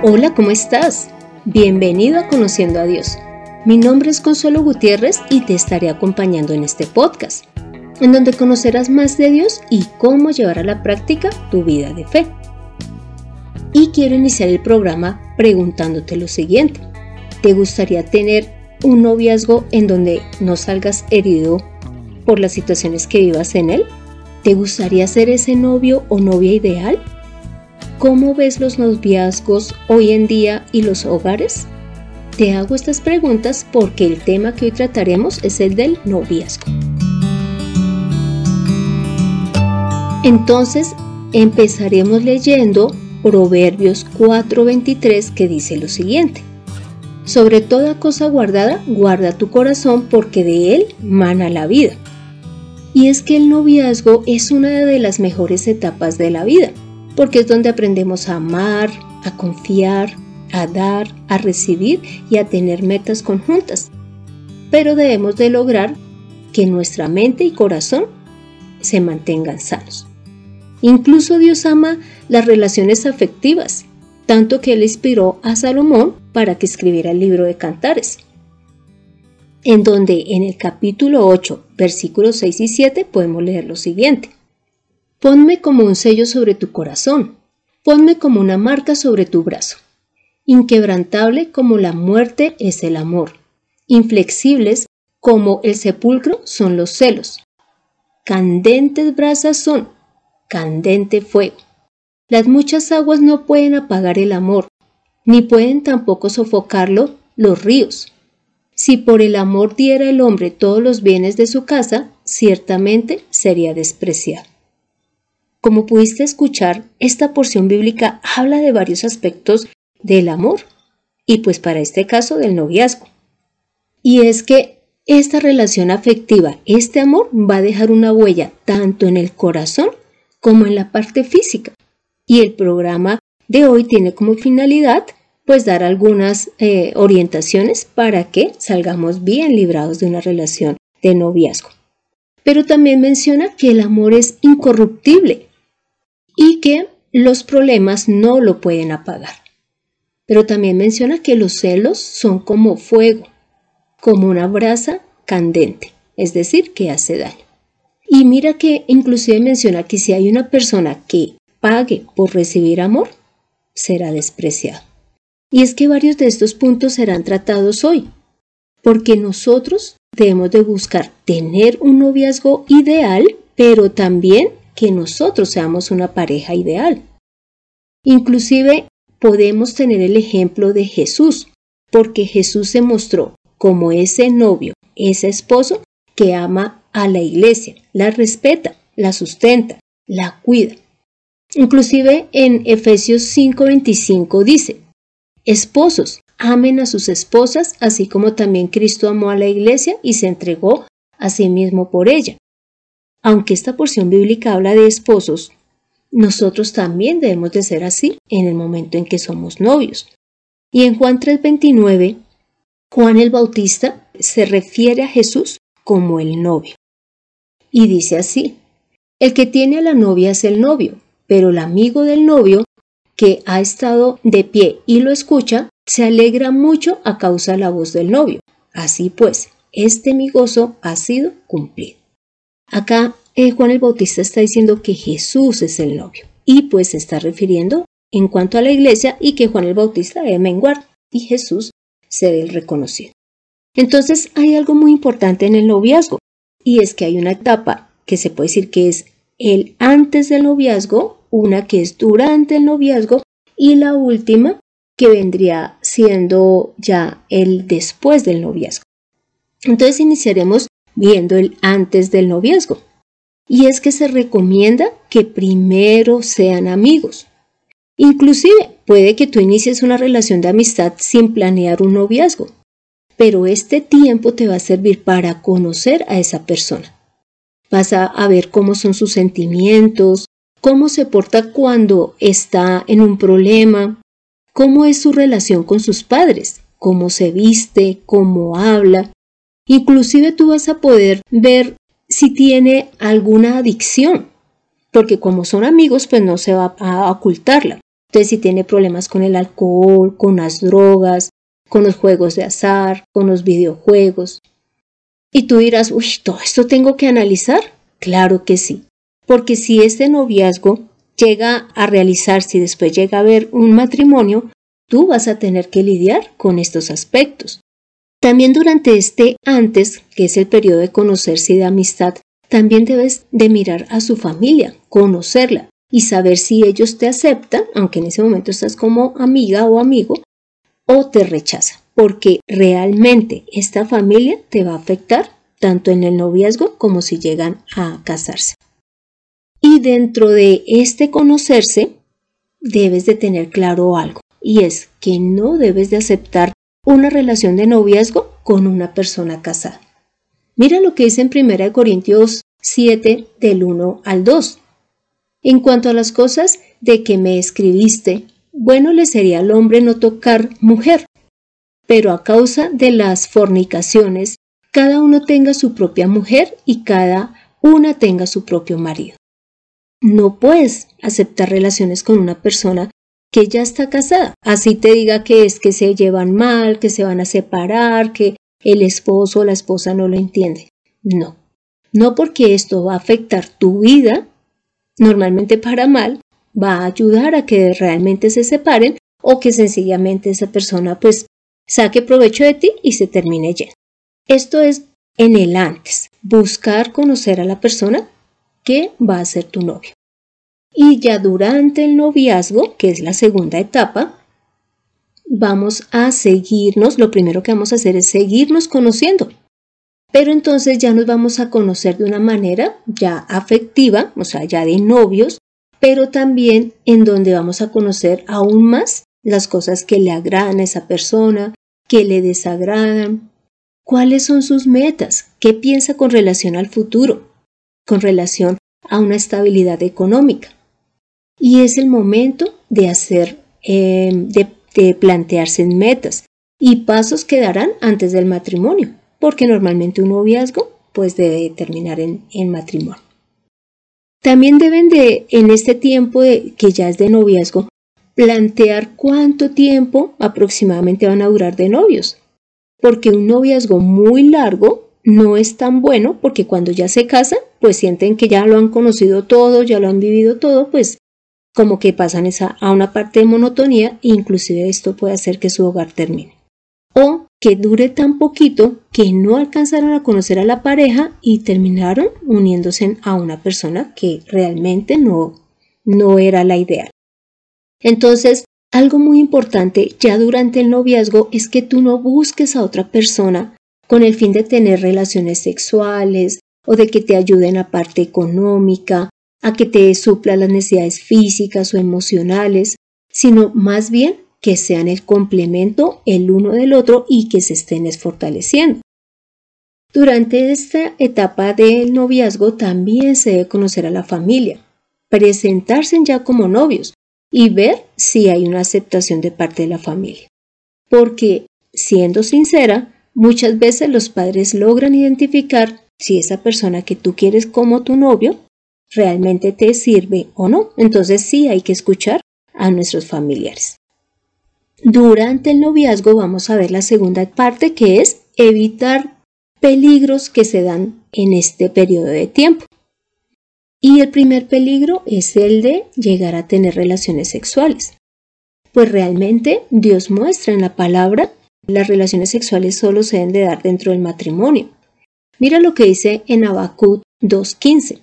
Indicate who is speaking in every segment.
Speaker 1: Hola, ¿cómo estás? Bienvenido a Conociendo a Dios. Mi nombre es Consuelo Gutiérrez y te estaré acompañando en este podcast, en donde conocerás más de Dios y cómo llevar a la práctica tu vida de fe. Y quiero iniciar el programa preguntándote lo siguiente. ¿Te gustaría tener un noviazgo en donde no salgas herido por las situaciones que vivas en él? ¿Te gustaría ser ese novio o novia ideal? ¿Cómo ves los noviazgos hoy en día y los hogares? Te hago estas preguntas porque el tema que hoy trataremos es el del noviazgo. Entonces, empezaremos leyendo Proverbios 4:23 que dice lo siguiente. Sobre toda cosa guardada, guarda tu corazón porque de él mana la vida. Y es que el noviazgo es una de las mejores etapas de la vida porque es donde aprendemos a amar, a confiar, a dar, a recibir y a tener metas conjuntas. Pero debemos de lograr que nuestra mente y corazón se mantengan sanos. Incluso Dios ama las relaciones afectivas, tanto que Él inspiró a Salomón para que escribiera el libro de Cantares, en donde en el capítulo 8, versículos 6 y 7 podemos leer lo siguiente. Ponme como un sello sobre tu corazón, ponme como una marca sobre tu brazo. Inquebrantable como la muerte es el amor, inflexibles como el sepulcro son los celos. Candentes brasas son, candente fuego. Las muchas aguas no pueden apagar el amor, ni pueden tampoco sofocarlo los ríos. Si por el amor diera el hombre todos los bienes de su casa, ciertamente sería despreciado. Como pudiste escuchar, esta porción bíblica habla de varios aspectos del amor y pues para este caso del noviazgo. Y es que esta relación afectiva, este amor va a dejar una huella tanto en el corazón como en la parte física. Y el programa de hoy tiene como finalidad pues dar algunas eh, orientaciones para que salgamos bien librados de una relación de noviazgo. Pero también menciona que el amor es incorruptible, y que los problemas no lo pueden apagar. Pero también menciona que los celos son como fuego, como una brasa candente, es decir, que hace daño. Y mira que inclusive menciona que si hay una persona que pague por recibir amor, será despreciado. Y es que varios de estos puntos serán tratados hoy, porque nosotros debemos de buscar tener un noviazgo ideal, pero también que nosotros seamos una pareja ideal. Inclusive podemos tener el ejemplo de Jesús, porque Jesús se mostró como ese novio, ese esposo que ama a la iglesia, la respeta, la sustenta, la cuida. Inclusive en Efesios 5:25 dice, Esposos, amen a sus esposas, así como también Cristo amó a la iglesia y se entregó a sí mismo por ella. Aunque esta porción bíblica habla de esposos, nosotros también debemos de ser así en el momento en que somos novios. Y en Juan 3:29, Juan el Bautista se refiere a Jesús como el novio. Y dice así, el que tiene a la novia es el novio, pero el amigo del novio, que ha estado de pie y lo escucha, se alegra mucho a causa de la voz del novio. Así pues, este mi gozo ha sido cumplido. Acá eh, Juan el Bautista está diciendo que Jesús es el novio y pues se está refiriendo en cuanto a la iglesia y que Juan el Bautista debe menguar y Jesús ser el reconocido. Entonces hay algo muy importante en el noviazgo y es que hay una etapa que se puede decir que es el antes del noviazgo, una que es durante el noviazgo y la última que vendría siendo ya el después del noviazgo. Entonces iniciaremos viendo el antes del noviazgo. Y es que se recomienda que primero sean amigos. Inclusive puede que tú inicies una relación de amistad sin planear un noviazgo, pero este tiempo te va a servir para conocer a esa persona. Vas a, ver cómo son sus sentimientos, cómo se porta cuando está en un problema, cómo es su relación con sus padres, cómo se viste, cómo habla, Inclusive tú vas a poder ver si tiene alguna adicción, porque como son amigos, pues no se va a ocultarla. Entonces, si tiene problemas con el alcohol, con las drogas, con los juegos de azar, con los videojuegos. Y tú dirás, uy, todo esto tengo que analizar. Claro que sí, porque si este noviazgo llega a realizarse y después llega a haber un matrimonio, tú vas a tener que lidiar con estos aspectos. También durante este antes, que es el periodo de conocerse y de amistad, también debes de mirar a su familia, conocerla y saber si ellos te aceptan, aunque en ese momento estás como amiga o amigo, o te rechaza, porque realmente esta familia te va a afectar tanto en el noviazgo como si llegan a casarse. Y dentro de este conocerse, debes de tener claro algo, y es que no debes de aceptar una relación de noviazgo con una persona casada. Mira lo que dice en 1 Corintios 7 del 1 al 2. En cuanto a las cosas de que me escribiste, bueno le sería al hombre no tocar mujer, pero a causa de las fornicaciones, cada uno tenga su propia mujer y cada una tenga su propio marido. No puedes aceptar relaciones con una persona que ya está casada. Así te diga que es que se llevan mal, que se van a separar, que el esposo o la esposa no lo entiende. No, no porque esto va a afectar tu vida, normalmente para mal, va a ayudar a que realmente se separen o que sencillamente esa persona pues saque provecho de ti y se termine yendo. Esto es en el antes, buscar conocer a la persona que va a ser tu novio. Y ya durante el noviazgo, que es la segunda etapa, vamos a seguirnos, lo primero que vamos a hacer es seguirnos conociendo. Pero entonces ya nos vamos a conocer de una manera ya afectiva, o sea, ya de novios, pero también en donde vamos a conocer aún más las cosas que le agradan a esa persona, que le desagradan, cuáles son sus metas, qué piensa con relación al futuro, con relación a una estabilidad económica. Y es el momento de hacer, eh, de, plantearse metas y pasos que darán antes del matrimonio, porque normalmente un noviazgo pues debe terminar en, en matrimonio. También deben de, en este tiempo de, que ya es de noviazgo, plantear cuánto tiempo aproximadamente van a durar de novios, porque un noviazgo muy largo no es tan bueno porque cuando ya se casan, pues sienten que ya lo han conocido todo, ya lo han vivido todo, pues como que pasan esa, a una parte de monotonía e inclusive esto puede hacer que su hogar termine. O que dure tan poquito que no alcanzaron a conocer a la pareja y terminaron uniéndose a una persona que realmente no, no era la ideal. Entonces, algo muy importante ya durante el noviazgo es que tú no busques a otra persona con el fin de tener relaciones sexuales o de que te ayuden a parte económica a que te supla las necesidades físicas o emocionales, sino más bien que sean el complemento el uno del otro y que se estén fortaleciendo. Durante esta etapa del noviazgo también se debe conocer a la familia, presentarse ya como novios y ver si hay una aceptación de parte de la familia. Porque, siendo sincera, muchas veces los padres logran identificar si esa persona que tú quieres como tu novio realmente te sirve o no. Entonces sí hay que escuchar a nuestros familiares. Durante el noviazgo vamos a ver la segunda parte que es evitar peligros que se dan en este periodo de tiempo. Y el primer peligro es el de llegar a tener relaciones sexuales. Pues realmente Dios muestra en la palabra las relaciones sexuales solo se deben de dar dentro del matrimonio. Mira lo que dice en Habacuc 2.15.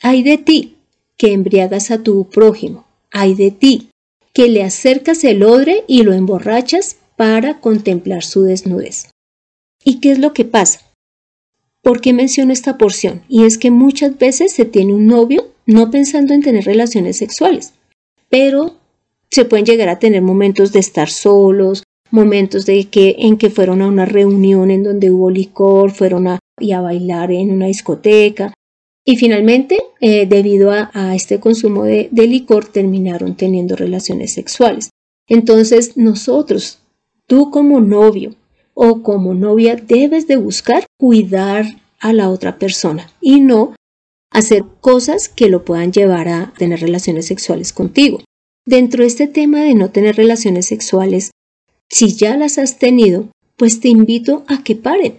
Speaker 1: Hay de ti que embriagas a tu prójimo, hay de ti que le acercas el odre y lo emborrachas para contemplar su desnudez. ¿Y qué es lo que pasa? ¿Por qué menciono esta porción? Y es que muchas veces se tiene un novio no pensando en tener relaciones sexuales, pero se pueden llegar a tener momentos de estar solos, momentos de que en que fueron a una reunión en donde hubo licor, fueron a, y a bailar en una discoteca, y finalmente, eh, debido a, este consumo de, licor, terminaron teniendo relaciones sexuales. Entonces, nosotros, tú como novio o como novia, debes de buscar cuidar a la otra persona y no hacer cosas que lo puedan llevar a tener relaciones sexuales contigo. Dentro de este tema de no tener relaciones sexuales, si ya las has tenido, pues te invito a que paren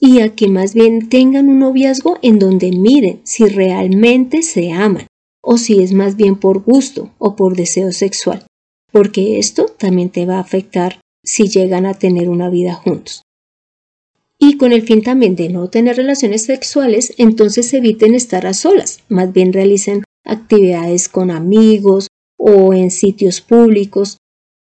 Speaker 1: y a que más bien tengan un noviazgo en donde miren si realmente se aman o si es más bien por gusto o por deseo sexual, porque esto también te va a afectar si llegan a tener una vida juntos. Y con el fin también de no tener relaciones sexuales, entonces eviten estar a solas, más bien realicen actividades con amigos o en sitios públicos.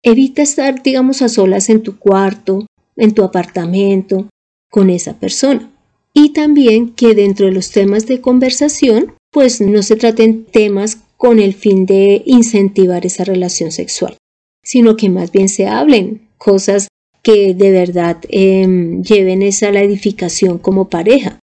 Speaker 1: Evita estar, digamos, a solas en tu cuarto, en tu apartamento, con esa persona. Y también que dentro de los temas de conversación, pues no se traten temas con el fin de incentivar esa relación sexual, sino que más bien se hablen cosas que de verdad em, lleven esa la edificación como pareja.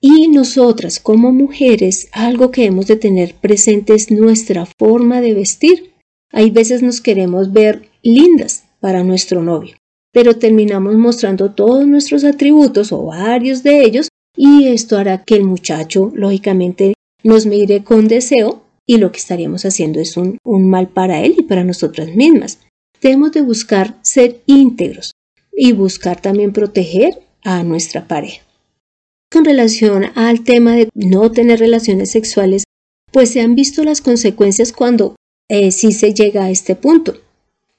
Speaker 1: Y nosotras como mujeres, algo que hemos de tener presente es nuestra forma de vestir. Hay veces nos queremos ver lindas para nuestro novio, pero terminamos mostrando todos nuestros atributos o varios de ellos y esto hará que el muchacho, lógicamente, nos mire con deseo y lo que estaríamos haciendo es un, un mal para él y para nosotras mismas. Debemos de buscar ser íntegros y buscar también proteger a nuestra pareja. Con relación al tema de no tener relaciones sexuales, pues se han visto las consecuencias cuando eh, sí se llega a este punto.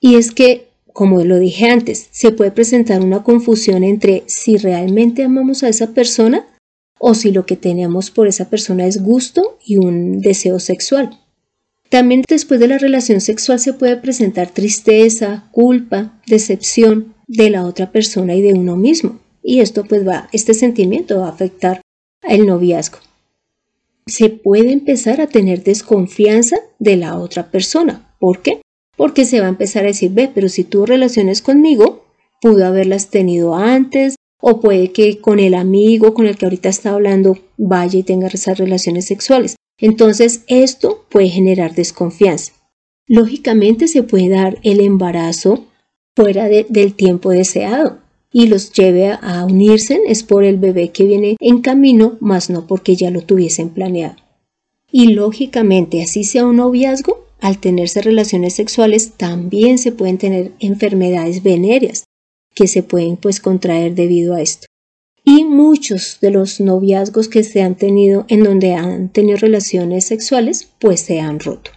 Speaker 1: Y es que como lo dije antes, se puede presentar una confusión entre si realmente amamos a esa persona o si lo que tenemos por esa persona es gusto y un deseo sexual. También después de la relación sexual se puede presentar tristeza, culpa, decepción de la otra persona y de uno mismo. Y esto pues va, este sentimiento va a afectar el noviazgo. Se puede empezar a tener desconfianza de la otra persona. ¿Por qué? Porque se va a empezar a decir, ve, pero si tuvo relaciones conmigo, pudo haberlas tenido antes, o puede que con el amigo con el que ahorita está hablando vaya y tenga esas relaciones sexuales. Entonces, esto puede generar desconfianza. Lógicamente se puede dar el embarazo fuera del tiempo deseado y los lleve a, unirse es por el bebé que viene en camino, más no porque ya lo tuviesen planeado. Y lógicamente, así sea un noviazgo, al tenerse relaciones sexuales también se pueden tener enfermedades venéreas que se pueden pues contraer debido a esto. Y muchos de los noviazgos que se han tenido en donde han tenido relaciones sexuales pues se han roto.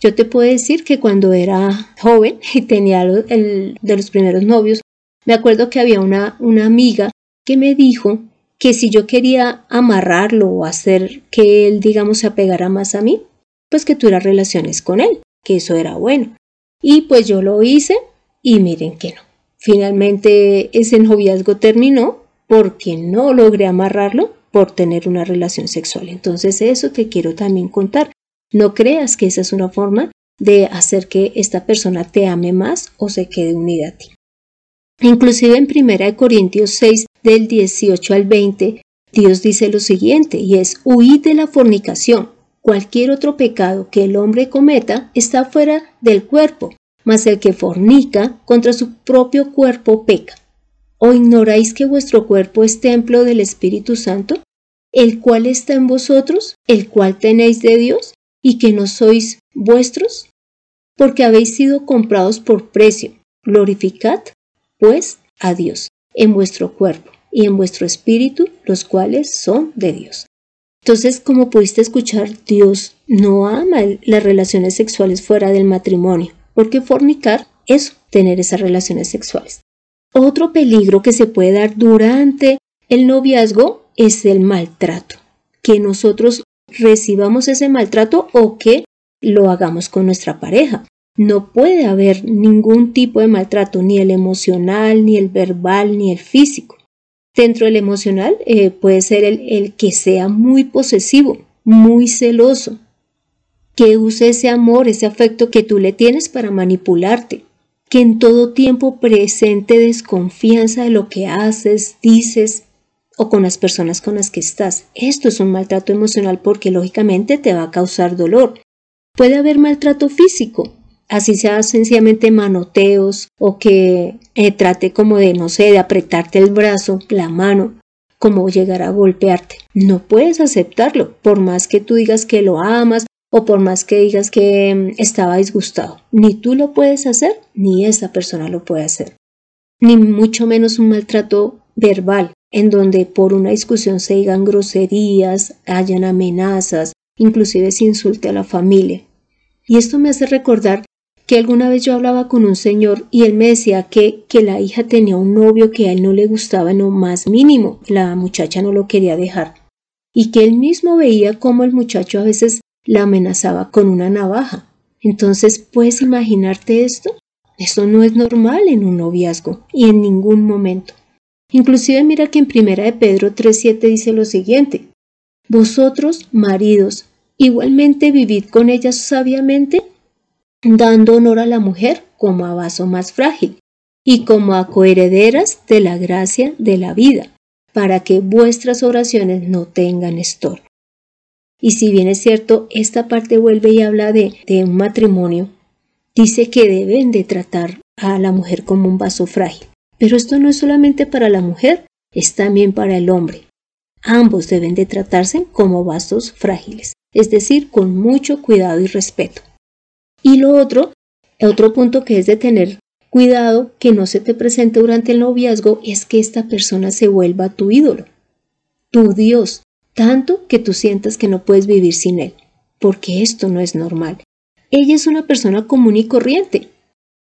Speaker 1: Yo te puedo decir que cuando era joven y tenía el, de los primeros novios, me acuerdo que había una, una amiga que me dijo que si yo quería amarrarlo o hacer que él, digamos, se apegara más a mí, pues que tuviera relaciones con él, que eso era bueno. Y pues yo lo hice y miren que no. Finalmente ese noviazgo terminó porque no logré amarrarlo por tener una relación sexual. Entonces eso te quiero también contar. No creas que esa es una forma de hacer que esta persona te ame más o se quede unida a ti. Inclusive en 1 Corintios 6 del 18 al 20, Dios dice lo siguiente y es huid de la fornicación. Cualquier otro pecado que el hombre cometa está fuera del cuerpo, mas el que fornica contra su propio cuerpo peca. ¿O ignoráis que vuestro cuerpo es templo del Espíritu Santo, el cual está en vosotros, el cual tenéis de Dios, y que no sois vuestros? Porque habéis sido comprados por precio. Glorificad, pues, a Dios en vuestro cuerpo y en vuestro espíritu, los cuales son de Dios. Entonces, como pudiste escuchar, Dios no ama las relaciones sexuales fuera del matrimonio, porque fornicar es tener esas relaciones sexuales. Otro peligro que se puede dar durante el noviazgo es el maltrato, que nosotros recibamos ese maltrato o que lo hagamos con nuestra pareja. No puede haber ningún tipo de maltrato, ni el emocional, ni el verbal, ni el físico. Dentro del emocional eh, puede ser el, que sea muy posesivo, muy celoso, que use ese amor, ese afecto que tú le tienes para manipularte, que en todo tiempo presente desconfianza de lo que haces, dices o con las personas con las que estás. Esto es un maltrato emocional porque lógicamente te va a causar dolor. Puede haber maltrato físico, así sea sencillamente manoteos o que eh, trate como de, no sé, de apretarte el brazo, la mano, como llegar a golpearte. No puedes aceptarlo, por más que tú digas que lo amas o por más que digas que mm, estaba disgustado. Ni tú lo puedes hacer, ni esa persona lo puede hacer. Ni mucho menos un maltrato verbal, en donde por una discusión se digan groserías, hayan amenazas, inclusive se insulte a la familia. Y esto me hace recordar que alguna vez yo hablaba con un señor y él me decía que, que la hija tenía un novio que a él no le gustaba en lo más mínimo, la muchacha no lo quería dejar, y que él mismo veía cómo el muchacho a veces la amenazaba con una navaja. Entonces, ¿puedes imaginarte esto? Esto no es normal en un noviazgo y en ningún momento. Inclusive mira que en primera de Pedro 3.7 dice lo siguiente, Vosotros, maridos, igualmente vivid con ellas sabiamente, dando honor a la mujer como a vaso más frágil y como a coherederas de la gracia de la vida, para que vuestras oraciones no tengan estorbo. Y si bien es cierto, esta parte vuelve y habla de, de un matrimonio, dice que deben de tratar a la mujer como un vaso frágil. Pero esto no es solamente para la mujer, es también para el hombre. Ambos deben de tratarse como vasos frágiles, es decir, con mucho cuidado y respeto. Y lo otro, otro punto que es de tener cuidado que no se te presente durante el noviazgo es que esta persona se vuelva tu ídolo, tu Dios, tanto que tú sientas que no puedes vivir sin él, porque esto no es normal. Ella es una persona común y corriente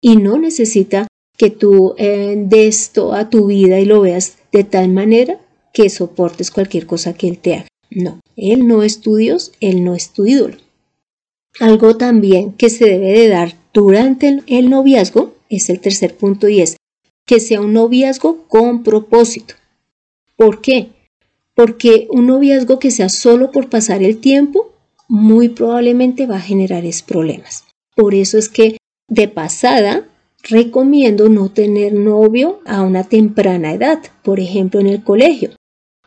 Speaker 1: y no necesita que tú eh, des toda tu vida y lo veas de tal manera que soportes cualquier cosa que él te haga. No, él no es tu Dios, él no es tu ídolo. Algo también que se debe de dar durante el noviazgo es el tercer punto y es que sea un noviazgo con propósito. ¿Por qué? Porque un noviazgo que sea solo por pasar el tiempo muy probablemente va a generar problemas. Por eso es que de pasada recomiendo no tener novio a una temprana edad, por ejemplo en el colegio.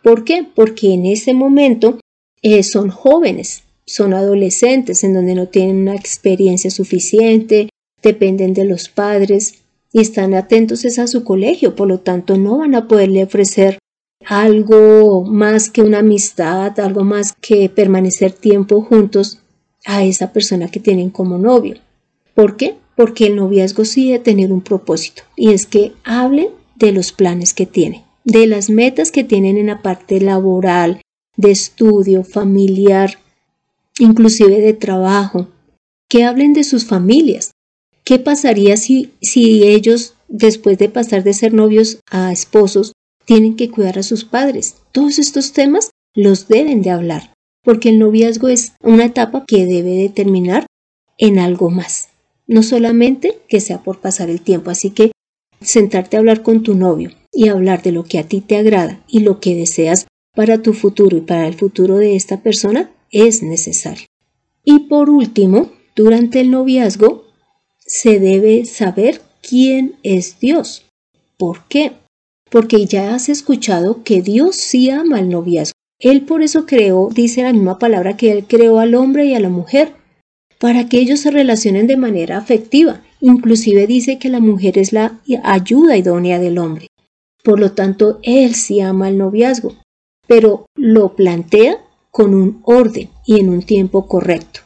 Speaker 1: ¿Por qué? Porque en ese momento eh, son jóvenes, son adolescentes en donde no tienen una experiencia suficiente, dependen de los padres y están atentos a su colegio, por lo tanto no van a poderle ofrecer algo más que una amistad, algo más que permanecer tiempo juntos a esa persona que tienen como novio. ¿Por qué? Porque el noviazgo sí debe tener un propósito y es que hablen de los planes que tienen, de las metas que tienen en la parte laboral, de estudio, familiar, inclusive de trabajo, que hablen de sus familias. ¿Qué pasaría si, si ellos, después de pasar de ser novios a esposos, tienen que cuidar a sus padres? Todos estos temas los deben de hablar, porque el noviazgo es una etapa que debe de terminar en algo más, no solamente que sea por pasar el tiempo. Así que sentarte a hablar con tu novio y hablar de lo que a ti te agrada y lo que deseas para tu futuro y para el futuro de esta persona es necesario. Y por último, durante el noviazgo se debe saber quién es Dios. ¿Por qué? Porque ya has escuchado que Dios sí ama al noviazgo. Él por eso creó, dice la misma palabra que Él creó al hombre y a la mujer, para que ellos se relacionen de manera afectiva. Inclusive dice que la mujer es la ayuda idónea del hombre. Por lo tanto, Él sí ama al noviazgo, pero lo plantea con un orden y en un tiempo correcto.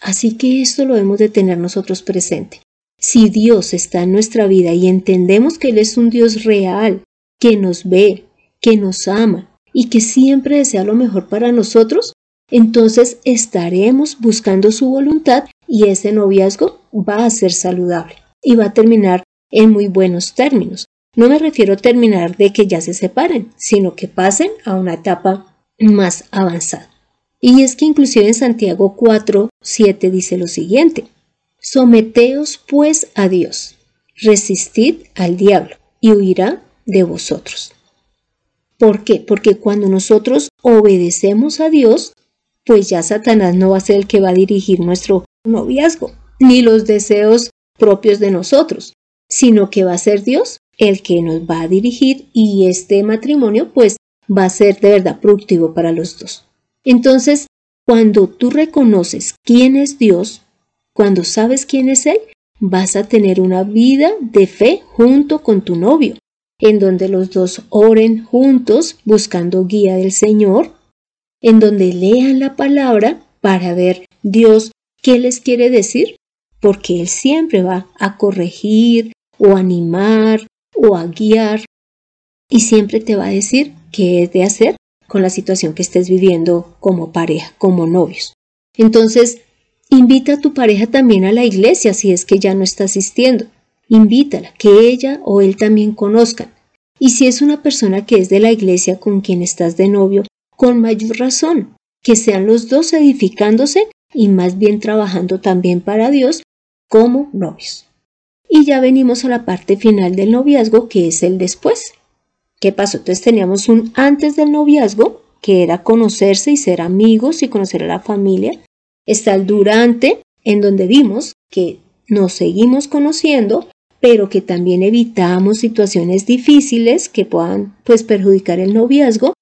Speaker 1: Así que esto lo hemos de tener nosotros presente. Si Dios está en nuestra vida y entendemos que Él es un Dios real, que nos ve, que nos ama y que siempre desea lo mejor para nosotros, entonces estaremos buscando su voluntad y ese noviazgo va a ser saludable y va a terminar en muy buenos términos. No me refiero a terminar de que ya se separen, sino que pasen a una etapa más avanzado. Y es que inclusive en Santiago 4, 7 dice lo siguiente, Someteos pues a Dios, resistid al diablo y huirá de vosotros. ¿Por qué? Porque cuando nosotros obedecemos a Dios, pues ya Satanás no va a ser el que va a dirigir nuestro noviazgo, ni los deseos propios de nosotros, sino que va a ser Dios el que nos va a dirigir y este matrimonio pues va a ser de verdad productivo para los dos. Entonces, cuando tú reconoces quién es Dios, cuando sabes quién es Él, vas a tener una vida de fe junto con tu novio, en donde los dos oren juntos buscando guía del Señor, en donde lean la palabra para ver Dios, ¿qué les quiere decir? Porque Él siempre va a corregir o animar o a guiar y siempre te va a decir qué es de hacer con la situación que estés viviendo como pareja, como novios. Entonces, invita a tu pareja también a la iglesia si es que ya no está asistiendo. Invítala, que ella o él también conozcan. Y si es una persona que es de la iglesia con quien estás de novio, con mayor razón, que sean los dos edificándose y más bien trabajando también para Dios como novios. Y ya venimos a la parte final del noviazgo, que es el después. ¿Qué pasó? Entonces teníamos un antes del noviazgo, que era conocerse y ser amigos y conocer a la familia. Está el durante, en donde vimos que nos seguimos conociendo, pero que también evitamos situaciones difíciles que puedan pues perjudicar el noviazgo,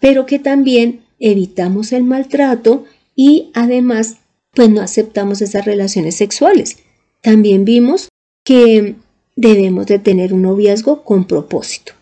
Speaker 1: pero que también evitamos el maltrato y además pues no aceptamos esas relaciones sexuales. También vimos que debemos de tener un noviazgo con propósito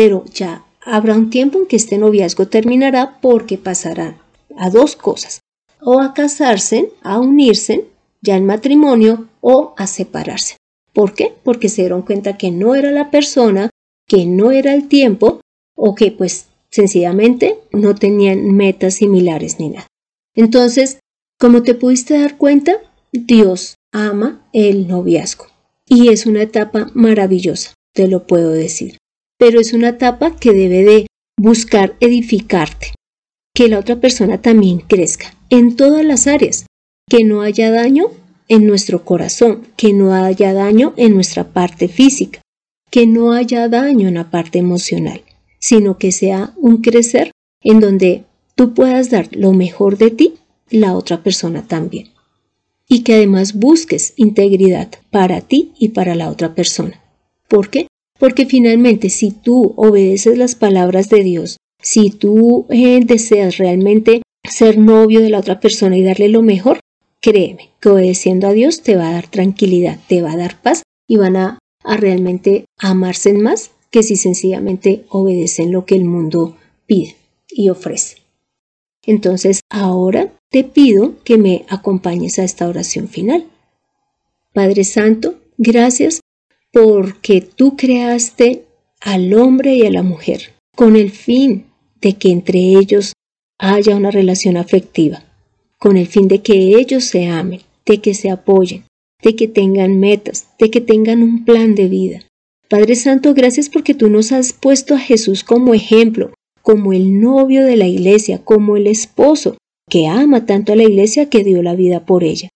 Speaker 1: pero ya habrá un tiempo en que este noviazgo terminará porque pasarán a dos cosas, o a casarse, a unirse ya en matrimonio o a separarse. ¿Por qué? Porque se dieron cuenta que no era la persona, que no era el tiempo o que pues sencillamente no tenían metas similares ni nada. Entonces, como te pudiste dar cuenta, Dios ama el noviazgo y es una etapa maravillosa, te lo puedo decir pero es una etapa que debe de buscar edificarte, que la otra persona también crezca en todas las áreas, que no haya daño en nuestro corazón, que no haya daño en nuestra parte física, que no haya daño en la parte emocional, sino que sea un crecer en donde tú puedas dar lo mejor de ti, la otra persona también. Y que además busques integridad para ti y para la otra persona. ¿Por qué? Porque finalmente si tú obedeces las palabras de Dios, si tú eh, deseas realmente ser novio de la otra persona y darle lo mejor, créeme que obedeciendo a Dios te va a dar tranquilidad, te va a dar paz y van a, a realmente amarse más que si sencillamente obedecen lo que el mundo pide y ofrece. Entonces ahora te pido que me acompañes a esta oración final. Padre Santo, gracias porque tú creaste al hombre y a la mujer con el fin de que entre ellos haya una relación afectiva, con el fin de que ellos se amen, de que se apoyen, de que tengan metas, de que tengan un plan de vida. Padre Santo, gracias porque tú nos has puesto a Jesús como ejemplo, como el novio de la iglesia, como el esposo que ama tanto a la iglesia que dio la vida por ella.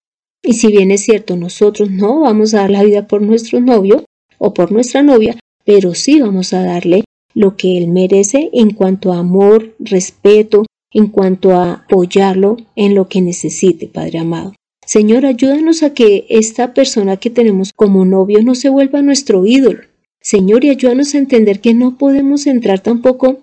Speaker 1: Y si bien es cierto, nosotros no vamos a dar la vida por nuestro novio o por nuestra novia, pero sí vamos a darle lo que él merece en cuanto a amor, respeto, en cuanto a apoyarlo en lo que necesite, Padre amado. Señor, ayúdanos a que esta persona que tenemos como novio no se vuelva nuestro ídolo. Señor, y ayúdanos a entender que no podemos entrar tampoco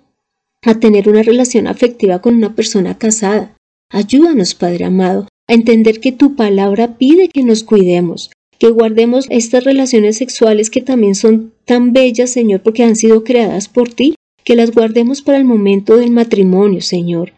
Speaker 1: a tener una relación afectiva con una persona casada. Ayúdanos, Padre amado, a entender que tu palabra pide que nos cuidemos, que guardemos estas relaciones sexuales que también son tan bellas, Señor, porque han sido creadas por ti, que las guardemos para el momento del matrimonio, Señor,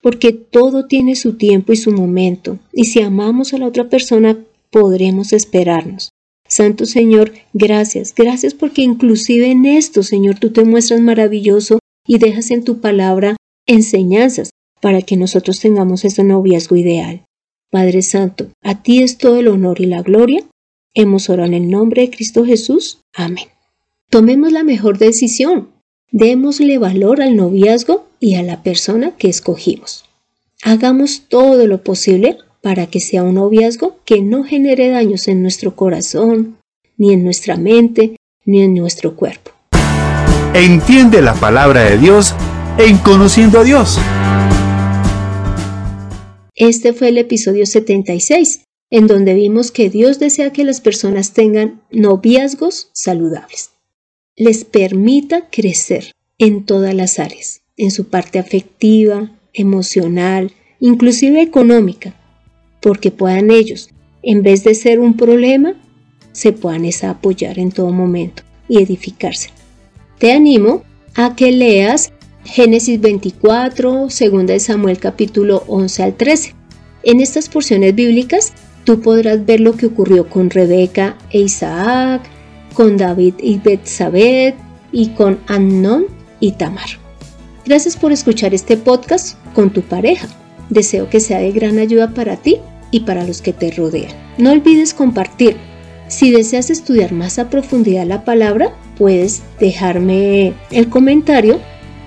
Speaker 1: porque todo tiene su tiempo y su momento, y si amamos a la otra persona, podremos esperarnos. Santo Señor, gracias, gracias porque inclusive en esto, Señor, tú te muestras maravilloso y dejas en tu palabra enseñanzas para que nosotros tengamos ese noviazgo ideal. Padre Santo, a ti es todo el honor y la gloria. Hemos orado en el nombre de Cristo Jesús. Amén. Tomemos la mejor decisión. Démosle valor al noviazgo y a la persona que escogimos. Hagamos todo lo posible para que sea un noviazgo que no genere daños en nuestro corazón, ni en nuestra mente, ni en nuestro cuerpo.
Speaker 2: Entiende la palabra de Dios en conociendo a Dios.
Speaker 1: Este fue el episodio 76, en donde vimos que Dios desea que las personas tengan noviazgos saludables. Les permita crecer en todas las áreas, en su parte afectiva, emocional, inclusive económica, porque puedan ellos, en vez de ser un problema, se puedan apoyar en todo momento y edificarse. Te animo a que leas Génesis 24, 2 de Samuel capítulo 11 al 13. En estas porciones bíblicas tú podrás ver lo que ocurrió con Rebeca e Isaac, con David y Betsabé y con Amnon y Tamar. Gracias por escuchar este podcast con tu pareja. Deseo que sea de gran ayuda para ti y para los que te rodean. No olvides compartir. Si deseas estudiar más a profundidad la palabra, puedes dejarme el comentario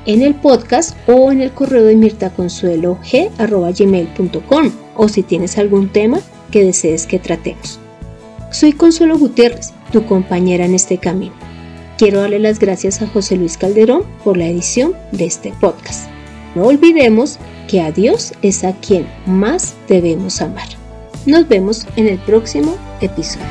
Speaker 1: en el podcast o en el correo de mirtaconsuelog.com o si tienes algún tema que desees que tratemos. Soy Consuelo Gutiérrez, tu compañera en este camino. Quiero darle las gracias a José Luis Calderón por la edición de este podcast. No olvidemos que a Dios es a quien más debemos amar. Nos vemos en el próximo episodio.